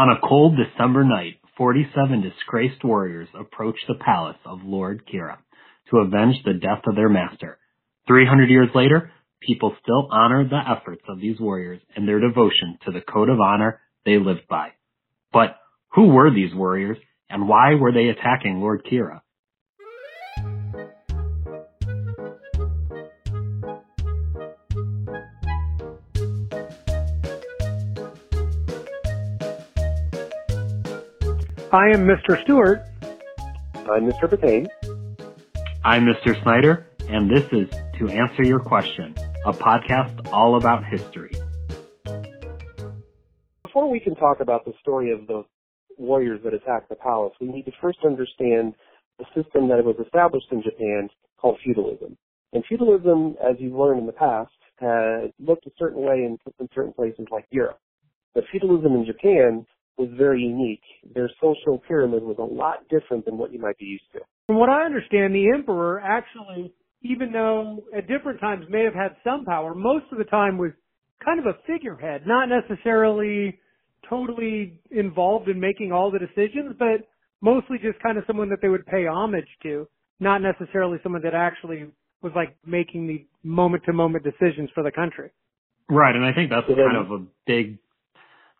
On a cold December night, 47 disgraced warriors approached the palace of Lord Kira to avenge the death of their master. 300 years later, people still honor the efforts of these warriors and their devotion to the code of honor they lived by. But who were these warriors and why were they attacking Lord Kira? I am Mr. Stewart. I'm Mr. Batain. I'm Mr. Snyder, and this is To Answer Your Question, a podcast all about history. Before we can talk about the story of the warriors that attacked the palace, we need to first understand the system that was established in Japan called feudalism. And feudalism, as you've learned in the past, had looked a certain way in, in certain places like Europe. But feudalism in Japan was very unique. Their social pyramid was a lot different than what you might be used to. From what I understand, the emperor actually, even though at different times may have had some power, most of the time was kind of a figurehead, not necessarily totally involved in making all the decisions, but mostly just kind of someone that they would pay homage to, not necessarily someone that actually was like making the moment to moment decisions for the country. Right, and I think that's kind of a big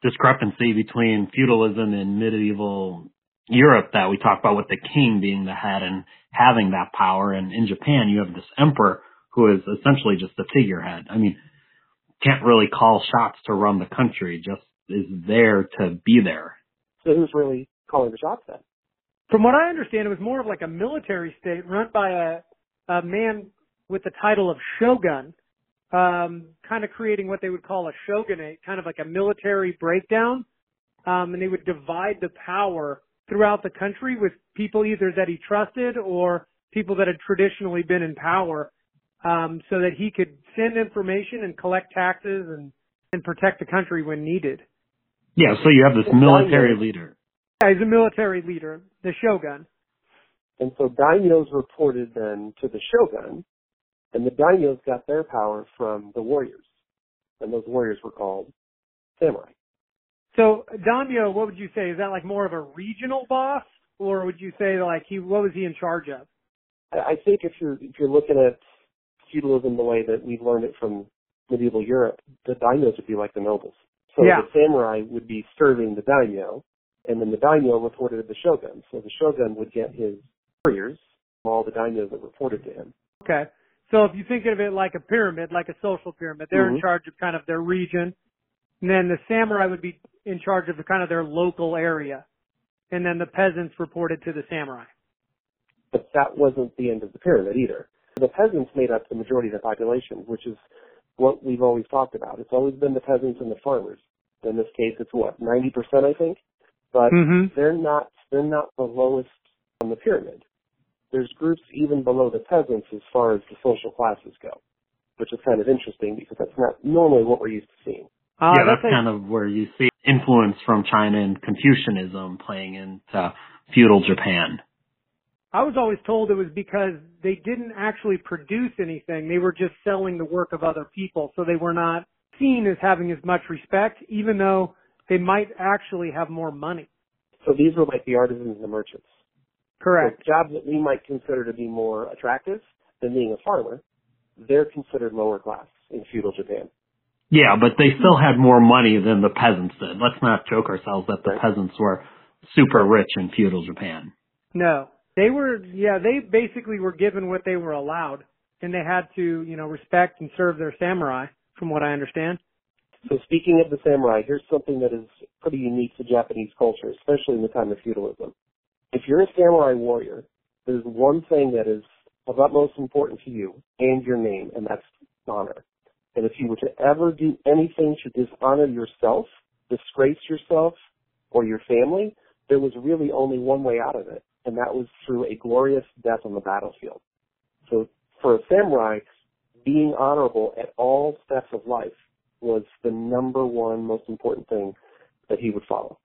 discrepancy between feudalism and medieval Europe that we talk about with the king being the head and having that power. And in Japan, you have this emperor who is essentially just a figurehead. I mean, can't really call shots to run the country, just is there to be there. So who's really calling the shots then? From what I understand, it was more of like a military state run by a, a man with the title of shogun um, kind of creating what they would call a shogunate, kind of like a military breakdown. Um, and they would divide the power throughout the country with people either that he trusted or people that had traditionally been in power, um, so that he could send information and collect taxes and, and protect the country when needed. Yeah, so you have this military leader. Yeah, he's a military leader, the shogun. And so daimyos reported then to the shogun, and the daimyos got their power from the warriors. And those warriors were called samurai. So daimyo, what would you say? Is that like more of a regional boss, or would you say like he? What was he in charge of? I think if you're if you're looking at feudalism the way that we've learned it from medieval Europe, the daimyos would be like the nobles. So Yeah. the samurai would be serving the daimyo, and then the daimyo reported to the shogun. So the shogun would get his warriors, from all the daimyos that reported to him. Okay. So if you think of it like a pyramid, like a social pyramid, they're in Mhm. charge of kind of their region. And then the samurai would be in charge of kind of their local area. And then the peasants reported to the samurai. But that wasn't the end of the pyramid either. The peasants made up the majority of the population, which is what we've always talked about. It's always been the peasants and the farmers. In this case, it's what, 90% I think? But Mm-hmm. they're not, they're not the lowest on the pyramid. There's groups even below the peasants as far as the social classes go, which is kind of interesting because that's not normally what we're used to seeing. Uh, yeah, that's a- kind of where you see influence from China and Confucianism playing into feudal Japan. I was always told it was because they didn't actually produce anything. They were just selling the work of other people. So they were not seen as having as much respect, even though they might actually have more money. So these were like the artisans and the merchants. Correct. So jobs that we might consider to be more attractive than being a farmer, they're considered lower class in feudal Japan. Yeah, but they still had more money than the peasants did. Let's not joke ourselves that the Right. peasants were super rich in feudal Japan. No. They were, yeah, they basically were given what they were allowed and they had to, you know, respect and serve their samurai from what I understand. So speaking of the samurai, here's something that is pretty unique to Japanese culture, especially in the time of feudalism. If you're a samurai warrior, there's one thing that is of utmost importance to you and your name, and that's honor. And if you were to ever do anything to dishonor yourself, disgrace yourself, or your family, there was really only one way out of it, and that was through a glorious death on the battlefield. So for a samurai, being honorable at all steps of life was the number one most important thing that he would follow.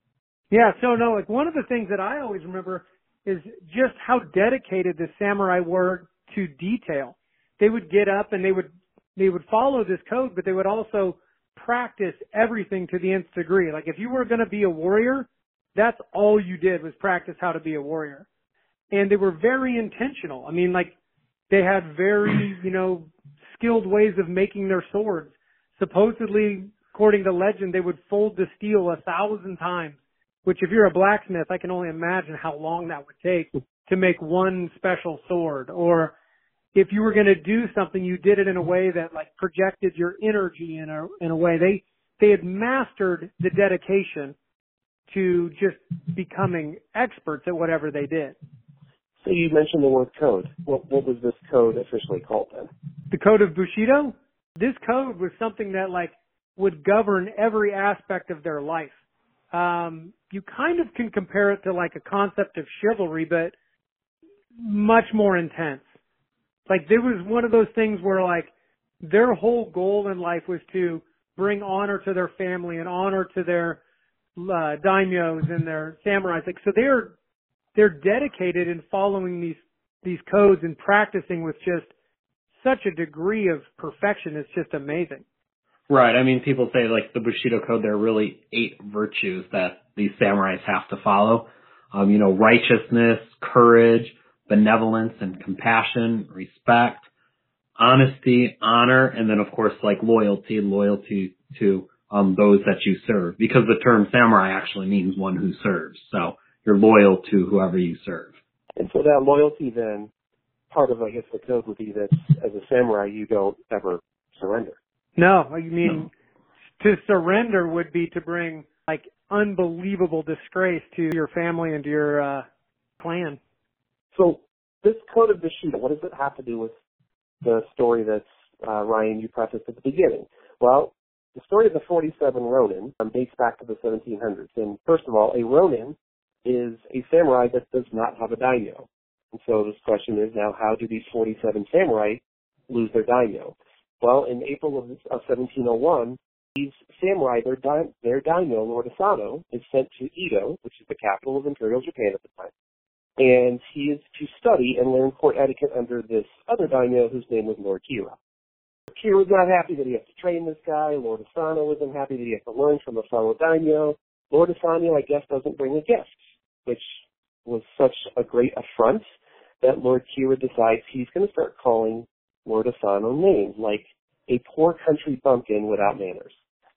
Yeah, so no, like one of the things that I always remember is just how dedicated the samurai were to detail. They would get up and they would they would follow this code, but they would also practice everything to the nth degree. Like if you were going to be a warrior, that's all you did was practice how to be a warrior. And they were very intentional. I mean, like they had very, you know, skilled ways of making their swords. Supposedly, according to legend, they would fold the steel a thousand times, which if you're a blacksmith, I can only imagine how long that would take to make one special sword. Or if you were going to do something, you did it in a way that like projected your energy in a, in a way. They, they had mastered the dedication to just becoming experts at whatever they did. So you mentioned the word code. What, what was this code officially called then? The code of Bushido? This code was something that like would govern every aspect of their life. Um, you kind of can compare it to like a concept of chivalry, but much more intense. Like there was one of those things where like their whole goal in life was to bring honor to their family and honor to their uh, daimyos and their samurais. Like so, they're they're dedicated in following these these codes and practicing with just such a degree of perfection. It's just amazing. Right. I mean, people say like the Bushido code. There are really eight virtues that these samurais have to follow. Um, you know, righteousness, courage, benevolence and compassion, respect, honesty, honor, and then of course like loyalty, loyalty to um, those that you serve, because the term samurai actually means one who serves. So you're loyal to whoever you serve. And so that loyalty then, part of I guess the code would be that as a samurai you don't ever. No, I mean no. to surrender would be to bring like unbelievable disgrace to your family and to your uh, clan. So this code of Bushido, what does it have to do with the story that's uh, Ryan you prefaced at the beginning? Well, the story of the 47 Ronin um, dates back to the 1700s. And first of all, a Ronin is a samurai that does not have a daimyo. And so this question is now, how do these 47 samurai lose their daimyo? Well, in April of, of 1701, these samurai, their, their daimyo, Lord Asano, is sent to Edo, which is the capital of Imperial Japan at the time. And he is to study and learn court etiquette under this other daimyo whose name was Lord Kira. Was not happy that he has to train this guy. Lord Asano wasn't happy that he has to learn from a fellow daimyo. Lord Asano, I guess, doesn't bring a gift, which was such a great affront that Lord Kira decides he's going to start calling Lord Asano names, like a poor country bumpkin without manners.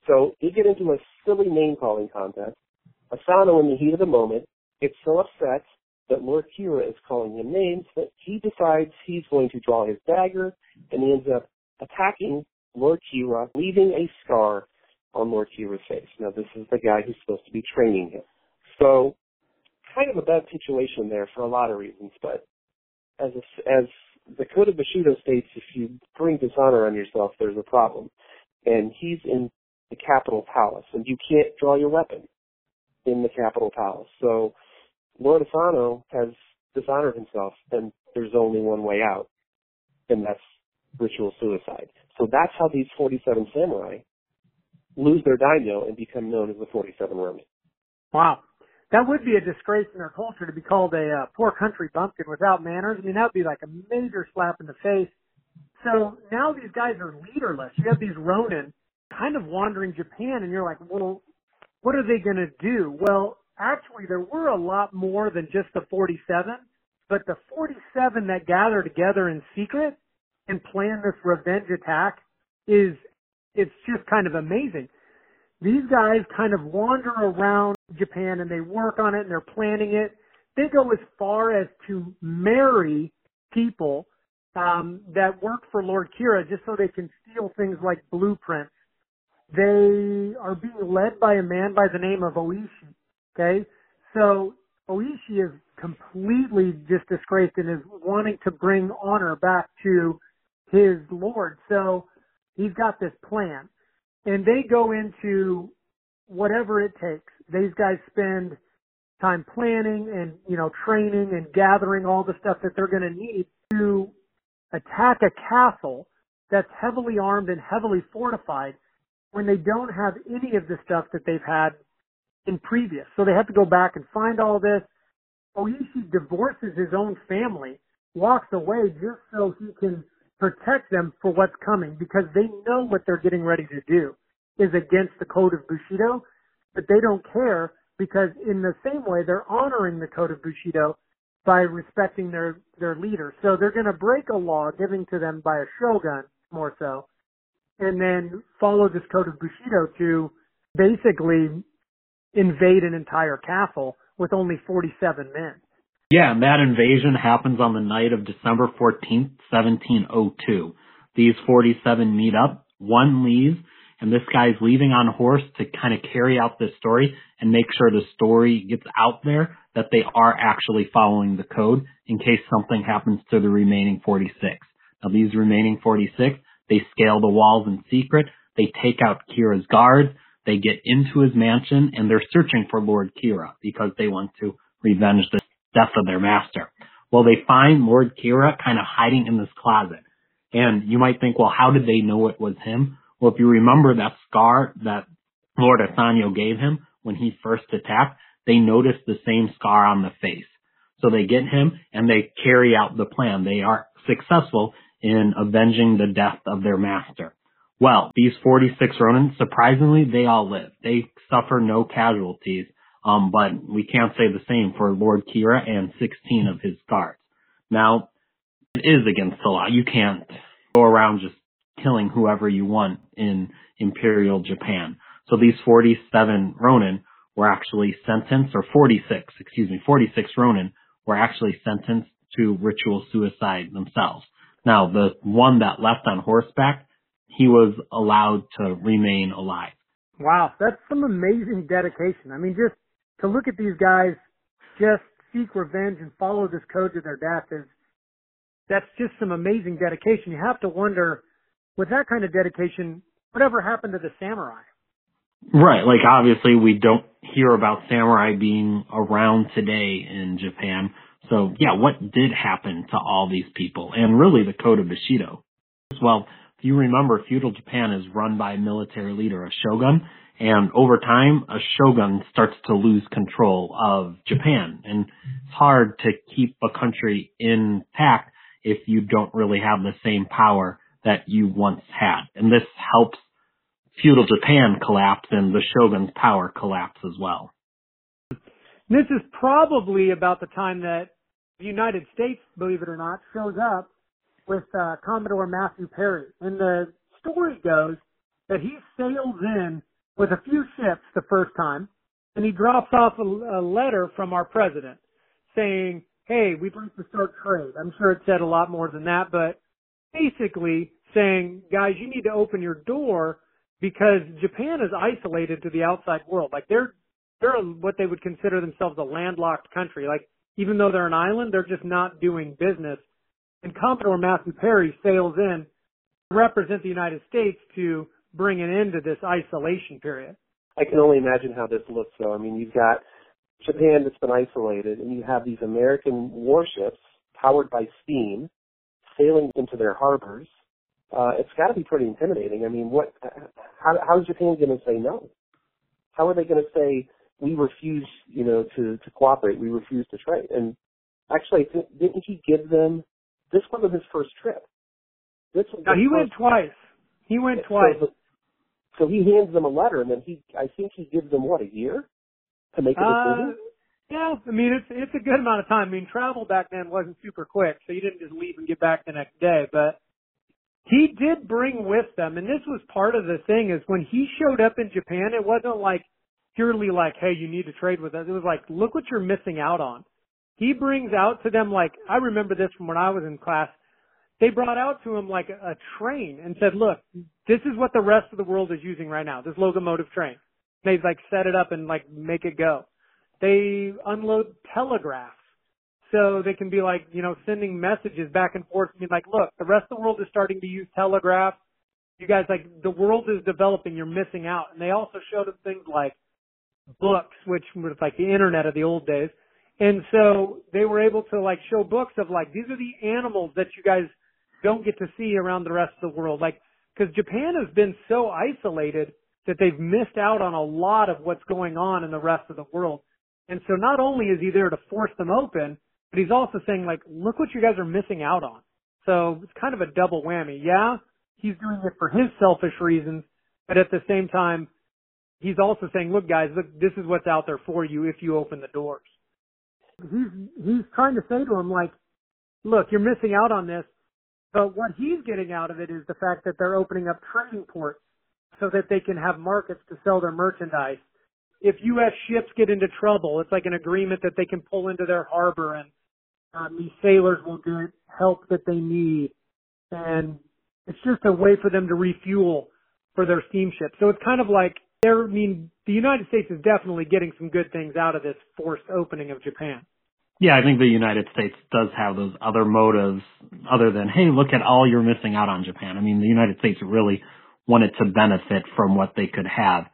So they get into a silly name calling contest. Asano, in the heat of the moment, gets so upset that Lord Kira is calling him names that he decides he's going to draw his dagger and he ends up attacking Lord Kira, leaving a scar on Lord Kira's face. Now this is the guy who's supposed to be training him. So kind of a bad situation there for a lot of reasons, but as a, as the Code of Bushido states, if you bring dishonor on yourself, there's a problem. And he's in the capital palace, and you can't draw your weapon in the capital palace. So Lord Asano has dishonored himself, and there's only one way out, and that's ritual suicide. So that's how these 47 samurai lose their daimyo and become known as the 47 Ronin. Wow. That would be a disgrace in their culture to be called a uh, poor country bumpkin without manners. I mean, that would be like a major slap in the face. So now these guys are leaderless. You have these Ronin kind of wandering Japan, and you're like, well, what are they going to do? Well, actually, there were a lot more than just the 47, but the 47 that gather together in secret and plan this revenge attack is it's just kind of amazing. These guys kind of wander around Japan and they work on it and they're planning it. They go as far as to marry people um, that work for Lord Kira just so they can steal things like blueprints. They are being led by a man by the name of Oishi. Okay, so Oishi is completely just disgraced and is wanting to bring honor back to his Lord. So he's got this plan. And they go into whatever it takes. These guys spend time planning and, you know, training and gathering all the stuff that they're going to need to attack a castle that's heavily armed and heavily fortified when they don't have any of the stuff that they've had in previous. So they have to go back and find all this. Oishi divorces his own family, walks away just so he can protect them for what's coming because they know what they're getting ready to do. is against the code of Bushido, but they don't care because in the same way they're honoring the code of Bushido by respecting their their leader. So they're going to break a law given to them by a shogun more so, and then follow this code of Bushido to basically invade an entire castle with only 47 men. Yeah, and that invasion happens on the night of December 14th, 1702. These 47 meet up, one leaves, and this guy's leaving on horse to kind of carry out this story and make sure the story gets out there that they are actually following the code in case something happens to the remaining 46. Now these remaining 46, they scale the walls in secret, they take out Kira's guards, they get into his mansion, and they're searching for Lord Kira because they want to revenge the death of their master. Well, they find Lord Kira kind of hiding in this closet. And you might think, well, how did they know it was him? Well, if you remember that scar that Lord Asano gave him when he first attacked, they noticed the same scar on the face. So they get him and they carry out the plan. They are successful in avenging the death of their master. Well, these 46 Ronin, surprisingly, they all live. They suffer no casualties, um, but we can't say the same for Lord Kira and 16 of his guards. Now, it is against the law. You can't go around just killing whoever you want in Imperial Japan. So these 47 Ronin were actually sentenced, or 46, excuse me, 46 Ronin were actually sentenced to ritual suicide themselves. Now, the one that left on horseback, he was allowed to remain alive. Wow, that's some amazing dedication. I mean, just to look at these guys just seek revenge and follow this code to their death is that's just some amazing dedication. You have to wonder, with that kind of dedication, whatever happened to the samurai? Right, like obviously we don't hear about samurai being around today in Japan. So yeah, what did happen to all these people? And really the code of Bushido. Well, you remember, feudal Japan is run by a military leader, a shogun, and over time, a shogun starts to lose control of Japan. And it's hard to keep a country intact if you don't really have the same power that you once had. And this helps feudal Japan collapse and the shogun's power collapse as well. This is probably about the time that the United States, believe it or not, shows up with uh, Commodore Matthew Perry. And the story goes that he sails in with a few ships the first time, and he drops off a, a letter from our president saying, hey, we'd like to start trade. I'm sure it said a lot more than that, but basically saying, guys, you need to open your door because Japan is isolated to the outside world. Like they're, they're what they would consider themselves a landlocked country. Like even though they're an island, they're just not doing business. And Commodore Matthew Perry sails in to represent the United States to bring an end to this isolation period. I can only imagine how this looks though. I mean, you've got Japan that's been isolated and you have these American warships powered by steam sailing into their harbors. Uh, it's got to be pretty intimidating. I mean, what? How, how's Japan going to say no? How are they going to say we refuse, you know, to to cooperate? We refuse to trade. And actually, didn't he give them? This wasn't his first trip. This was no, he went twice. He went twice. So, so he hands them a letter, and then he, I think he gives them what a year to make a decision. Uh, yeah, I mean it's it's a good amount of time. I mean travel back then wasn't super quick, so you didn't just leave and get back the next day. But he did bring with them, and this was part of the thing is when he showed up in Japan, it wasn't like purely like, hey, you need to trade with us. It was like, look what you're missing out on. He brings out to them like I remember this from when I was in class they brought out to him like a, train and said, look, this is what the rest of the world is using right now, this locomotive train. They like set it up and like make it go. They unload telegraphs so they can be like, you know, sending messages back and forth and be like, look, the rest of the world is starting to use telegraphs. You guys like the world is developing, you're missing out. And they also showed them things like books, which was like the internet of the old days. And so they were able to like show books of like, these are the animals that you guys don't get to see around the rest of the world. Like, because Japan has been so isolated that they've missed out on a lot of what's going on in the rest of the world. And so not only is he there to force them open, but he's also saying like, look what you guys are missing out on. So it's kind of a double whammy. Yeah, he's doing it for his selfish reasons, But at the same time, he's also saying, look guys, look, this is what's out there for you if you open the doors. He's, he's trying to say to him like, look, you're missing out on this. But what he's getting out of it is the fact that they're opening up trading ports so that they can have markets to sell their merchandise. If U.S. ships get into trouble, it's like an agreement that they can pull into their harbor and um, these sailors will get help that they need. And it's just a way for them to refuel for their steamships. So it's kind of like they're, I mean, the United States is definitely getting some good things out of this forced opening of Japan. Yeah, I think the United States does have those other motives other than, hey, look at all you're missing out on Japan. I mean, the United States really wanted to benefit from what they could have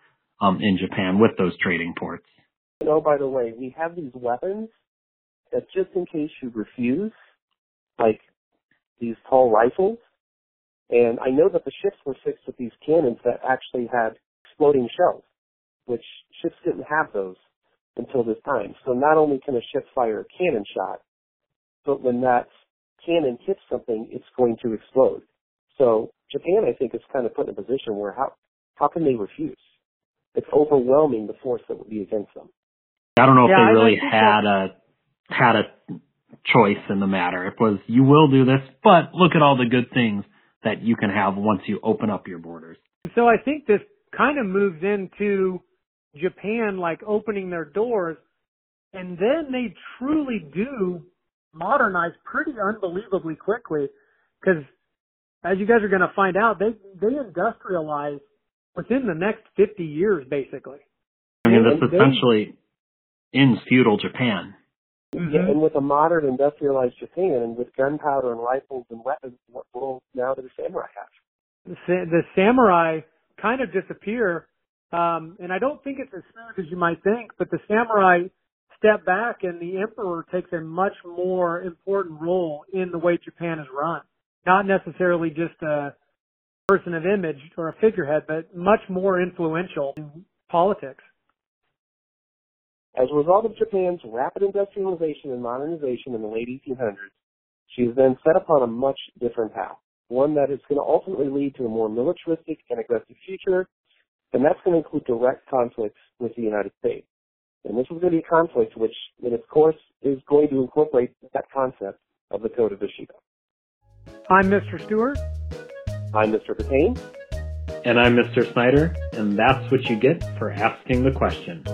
um, in Japan with those trading ports. You know, by the way, we have these weapons that just in case you refuse, like these tall rifles, and I know that the ships were fixed with these cannons that actually had exploding shells, which ships didn't have those until this time. So not only can a ship fire a cannon shot, but when that cannon hits something, it's going to explode. So Japan, I think, is kind of put in a position where how how can they refuse? It's overwhelming the force that would be against them. I don't know yeah, if they really had a had a choice in the matter. It was you will do this, but look at all the good things that you can have once you open up your borders. So I think this kind of moves into Japan like opening their doors and then they truly do modernize pretty unbelievably quickly because as you guys are going to find out they they industrialize within the next 50 years basically i mean this essentially ends feudal japan mm-hmm. yeah, and with a modern industrialized japan and with gunpowder and rifles and weapons what will now do the samurai have the, the samurai kind of disappear um, and I don't think it's as smooth as you might think, but the samurai step back and the emperor takes a much more important role in the way Japan is run. Not necessarily just a person of image or a figurehead, but much more influential in politics. As a result of Japan's rapid industrialization and modernization in the late 1800s, she has then set upon a much different path, one that is going to ultimately lead to a more militaristic and aggressive future and that's going to include direct conflicts with the United States. And this is going to be a conflict which, in its course, is going to incorporate that concept of the Code of Bushido. I'm Mr. Stewart. I'm Mr. Patane. And I'm Mr. Snyder, and that's what you get for asking the question.